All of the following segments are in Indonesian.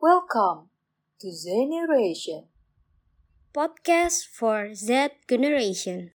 Welcome to Generation. Podcast for Z Generation.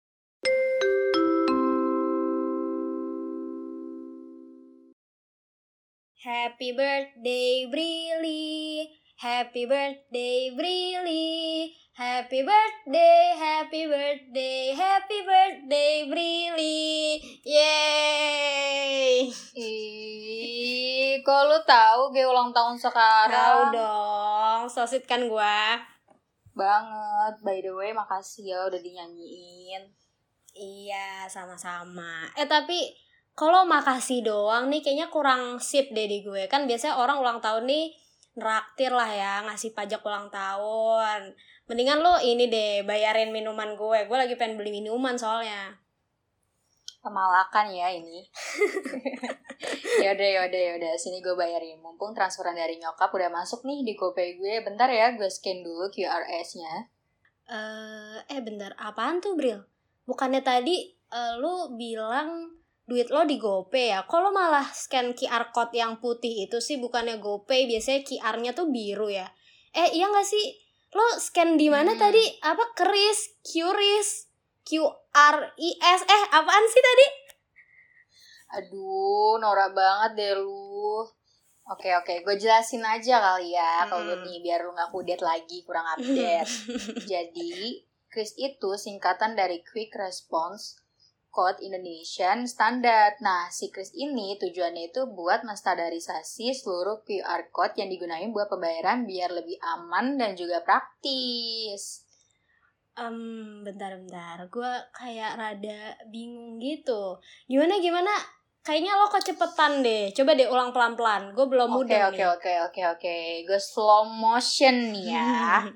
Happy birthday, Brilly. Happy birthday, Brilly. Happy birthday, happy birthday, happy birthday, Brilly. Yeay. Ih, kok lu tahu gue ulang tahun Tahu sekarang? dong, sosit kan gua. Banget. By the way, makasih ya udah dinyanyiin. Iya, sama-sama. Eh tapi kalau makasih doang nih kayaknya kurang sip deh di gue. Kan biasanya orang ulang tahun nih neraktir lah ya, ngasih pajak ulang tahun. Mendingan lo ini deh, bayarin minuman gue. Gue lagi pengen beli minuman soalnya. Pemalakan ya ini. yaudah, yaudah, yaudah. Sini gue bayarin. Mumpung transferan dari nyokap udah masuk nih di GoPay gue. Bentar ya, gue scan dulu QRS-nya. Eh, eh bentar, apaan tuh Bril? Bukannya tadi eh, lu bilang duit lo di GoPay ya? Lo malah scan QR code yang putih itu sih bukannya GoPay? Biasanya QR-nya tuh biru ya. Eh iya gak sih? Lo scan di mana Hmm. tadi? Apa keris? QRIS? QRIS? Eh apaan sih tadi? Aduh, norak banget deh lu. Oke, oke. Gue jelasin aja kali ya. Kalau Hmm. nih, biar lu gak kudet lagi, kurang update. Jadi, KRIS itu singkatan dari Quick Response Code Indonesian Standard. Nah, si KRIS ini tujuannya itu buat menstandarisasi seluruh QR code yang digunakan buat pembayaran biar lebih aman dan juga praktis. Em, bentar-bentar, gue kayak rada bingung gitu. Gimana gimana? Kayaknya lo kecepetan deh. Coba deh ulang pelan-pelan. Gue belum Oke, mudah oke, nih. oke, oke, oke. Gue slow motion nih ya.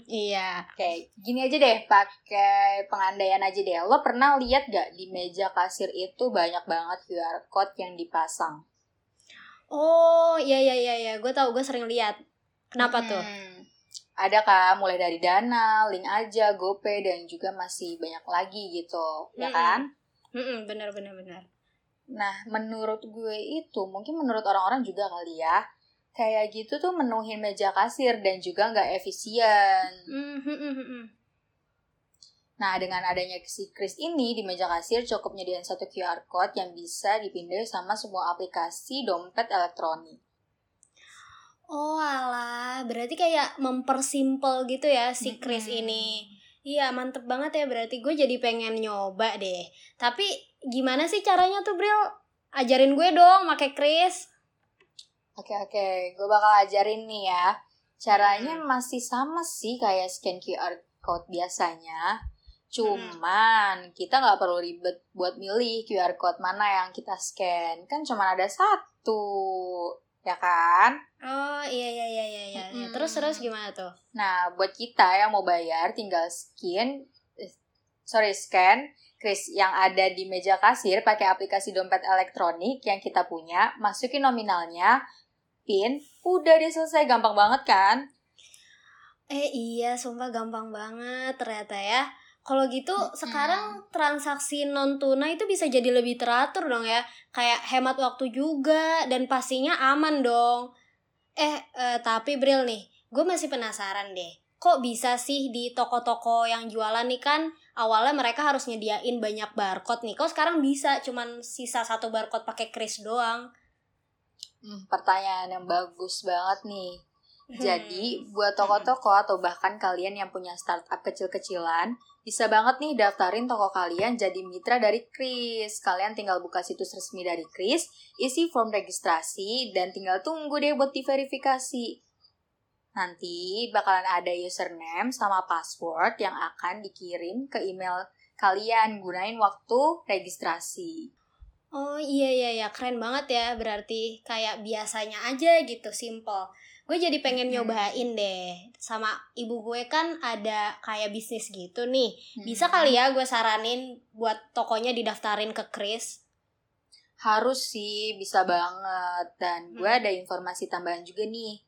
iya. Oke, gini aja deh, pakai pengandaian aja deh. Lo pernah lihat gak di meja kasir itu banyak banget QR code yang dipasang? Oh, iya iya iya iya. Gue tau, gue sering lihat. Kenapa tuh? Hmm, Ada kan, mulai dari Dana, Link aja, GoPay, dan juga masih banyak lagi gitu, ya Mm-mm. kan? Mm-mm, bener bener bener. Nah, menurut gue itu, mungkin menurut orang-orang juga kali ya, kayak gitu tuh menuhin meja kasir dan juga nggak efisien. Mm, mm, mm, mm, mm. Nah, dengan adanya si Kris ini di meja kasir cukup nyediain satu QR code yang bisa dipindahin sama semua aplikasi dompet elektronik. Oh alah, berarti kayak mempersimpel gitu ya si Chris Mm-mm. ini. Iya, mantep banget ya berarti gue jadi pengen nyoba deh. Tapi gimana sih caranya tuh Bril? Ajarin gue dong pakai Chris. Oke, oke. Gue bakal ajarin nih ya. Caranya masih sama sih kayak scan QR code biasanya. Cuman kita nggak perlu ribet buat milih QR code mana yang kita scan. Kan cuma ada satu. Ya kan? Oh iya iya iya iya iya. Mm-mm. Terus terus gimana tuh? Nah, buat kita yang mau bayar tinggal scan eh, sorry, scan kris yang ada di meja kasir pakai aplikasi dompet elektronik yang kita punya, masukin nominalnya, PIN, udah deh selesai, gampang banget kan? Eh iya, sumpah gampang banget ternyata ya. Kalau gitu sekarang transaksi non tunai itu bisa jadi lebih teratur dong ya. Kayak hemat waktu juga dan pastinya aman dong. Eh, eh tapi Bril nih, gue masih penasaran deh. Kok bisa sih di toko-toko yang jualan nih kan awalnya mereka harus nyediain banyak barcode nih. Kok sekarang bisa cuman sisa satu barcode pakai kris doang? Hmm, pertanyaan yang bagus banget nih. Hmm. Jadi, buat toko-toko atau bahkan kalian yang punya startup kecil-kecilan, bisa banget nih daftarin toko kalian jadi mitra dari Kris. Kalian tinggal buka situs resmi dari Kris, isi form registrasi, dan tinggal tunggu deh buat diverifikasi. Nanti bakalan ada username sama password yang akan dikirim ke email kalian gunain waktu registrasi. Oh iya iya iya keren banget ya berarti kayak biasanya aja gitu simple. Gue jadi pengen Hmm. nyobain deh sama ibu gue kan ada kayak bisnis gitu nih. Bisa kali ya gue saranin buat tokonya didaftarin ke Kris. Harus sih, bisa banget. Dan gue Hmm. ada informasi tambahan juga nih.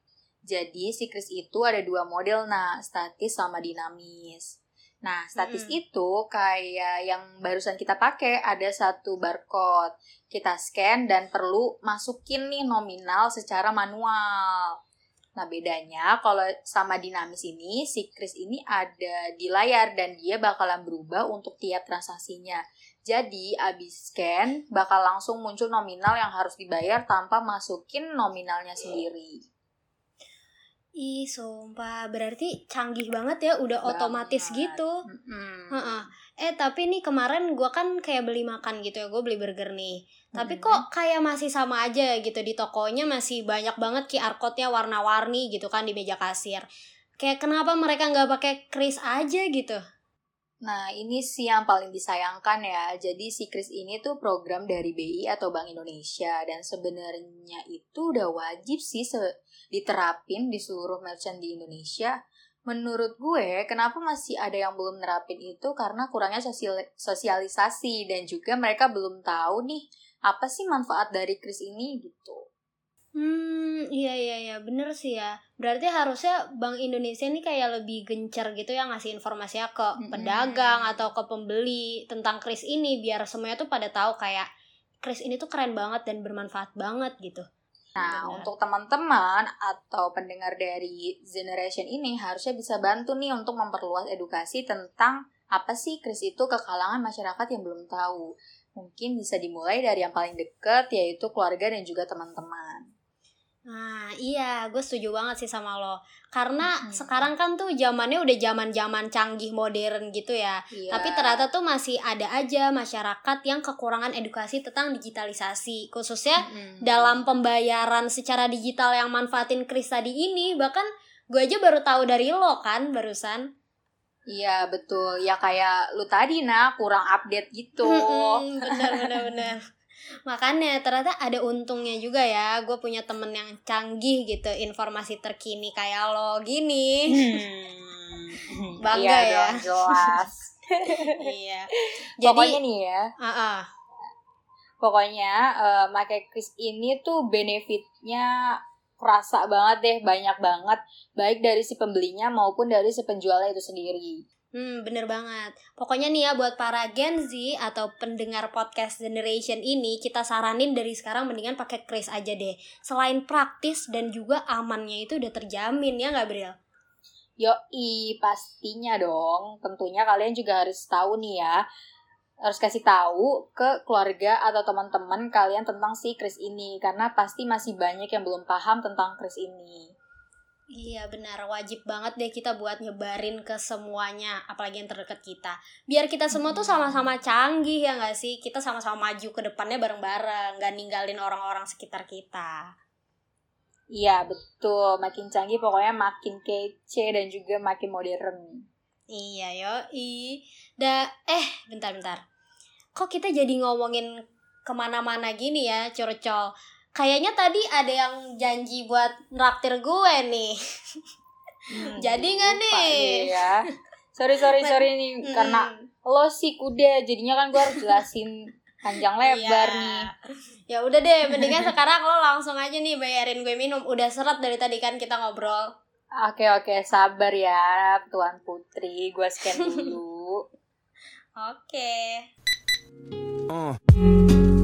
Jadi si kris itu ada dua model nah, statis sama dinamis. Nah, statis Mm-mm. itu kayak yang barusan kita pakai ada satu barcode. Kita scan dan perlu masukin nih nominal secara manual. Nah, bedanya kalau sama dinamis ini, si Kris ini ada di layar dan dia bakalan berubah untuk tiap transaksinya. Jadi, abis scan, bakal langsung muncul nominal yang harus dibayar tanpa masukin nominalnya sendiri. Ih, sumpah. Berarti canggih banget ya, udah Banget. otomatis gitu. Mm-mm. Heeh. Eh, tapi nih kemarin gua kan kayak beli makan gitu ya, gue beli burger nih. Tapi Mhm. kok kayak masih sama aja gitu di tokonya masih banyak banget QR code-nya warna-warni gitu kan di meja kasir. Kayak kenapa mereka nggak pakai kris aja gitu? Nah, ini sih yang paling disayangkan ya. Jadi si Kris ini tuh program dari BI atau Bank Indonesia dan sebenarnya itu udah wajib sih diterapin di seluruh merchant di Indonesia. Menurut gue, kenapa masih ada yang belum nerapin itu karena kurangnya sosial- sosialisasi dan juga mereka belum tahu nih apa sih manfaat dari Kris ini gitu. Hmm, iya iya iya, bener sih ya. Berarti harusnya Bank Indonesia ini kayak lebih gencar gitu ya ngasih informasinya ke Mm-mm. pedagang atau ke pembeli tentang kris ini biar semuanya tuh pada tahu kayak kris ini tuh keren banget dan bermanfaat banget gitu. Nah, Benar. untuk teman-teman atau pendengar dari generation ini harusnya bisa bantu nih untuk memperluas edukasi tentang apa sih kris itu ke kalangan masyarakat yang belum tahu. Mungkin bisa dimulai dari yang paling deket yaitu keluarga dan juga teman-teman. Nah, iya, gue setuju banget sih sama lo. Karena Mm-mm. sekarang kan tuh zamannya udah zaman-zaman canggih modern gitu ya. Iya. Tapi ternyata tuh masih ada aja masyarakat yang kekurangan edukasi tentang digitalisasi, khususnya Mm-mm. dalam pembayaran secara digital yang manfaatin kris tadi ini bahkan gue aja baru tahu dari lo kan barusan Iya, betul. Ya kayak lu tadi nah kurang update gitu. Mm-mm, bener bener bener makanya ternyata ada untungnya juga ya gue punya temen yang canggih gitu informasi terkini kayak lo gini Hmm. Bangga Iya ya. dong, jelas. iya Pokoknya jadi nih ya, ah ah. Pokoknya eh pakai kris ini tuh benefitnya kerasa banget deh, banyak banget. Baik dari si pembelinya maupun dari si penjualnya itu sendiri. Hmm, bener banget. Pokoknya nih ya buat para Gen Z atau pendengar podcast generation ini, kita saranin dari sekarang mendingan pakai kris aja deh. Selain praktis dan juga amannya itu udah terjamin ya nggak Bril? Yoi, pastinya dong. Tentunya kalian juga harus tahu nih ya. Harus kasih tahu ke keluarga atau teman-teman kalian tentang si kris ini. Karena pasti masih banyak yang belum paham tentang kris ini. Iya benar, wajib banget deh kita buat nyebarin ke semuanya, apalagi yang terdekat kita. Biar kita semua tuh sama-sama canggih ya nggak sih? Kita sama-sama maju ke depannya bareng-bareng, nggak ninggalin orang-orang sekitar kita. Iya, betul. Makin canggih pokoknya makin kece dan juga makin modern. Iya yo, i. Da, eh bentar-bentar. Kok kita jadi ngomongin ke mana-mana gini ya, curcol? Kayaknya tadi ada yang janji buat nraktir gue nih. Hmm, Jadi nggak nih? ya. Sorry, sorry, sorry nih. Hmm. Karena lo sih kuda, jadinya kan gue harus jelasin panjang lebar Iya. nih. Ya udah deh, mendingan sekarang lo langsung aja nih bayarin gue minum. Udah seret dari tadi kan kita ngobrol. Oke, oke. Sabar ya, Tuan Putri. Gue scan dulu. Oke. Uh.